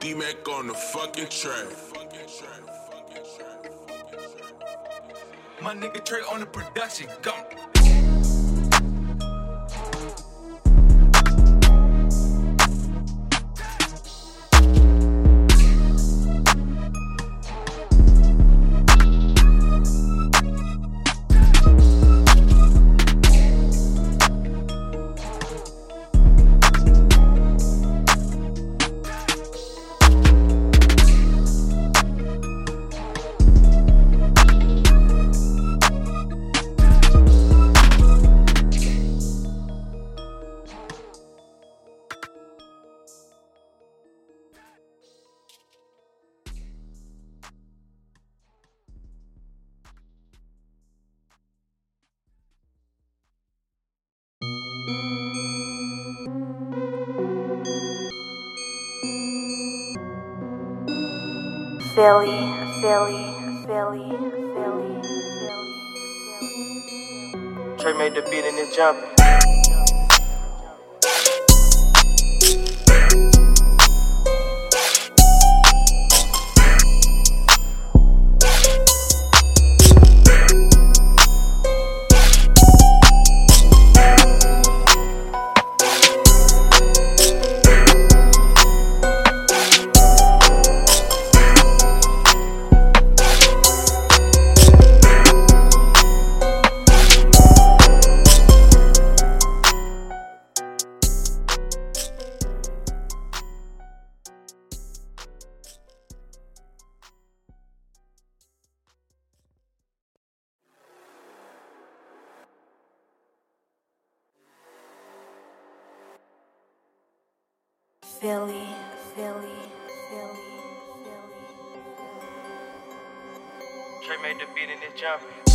D Mac on the fucking track. My nigga Trey on the production. Go. Philly, Philly, Philly, Philly, Philly. Trey made the beat and it's jumping. Philly, Philly, Philly, Philly. Trey made the beat and it's jumping.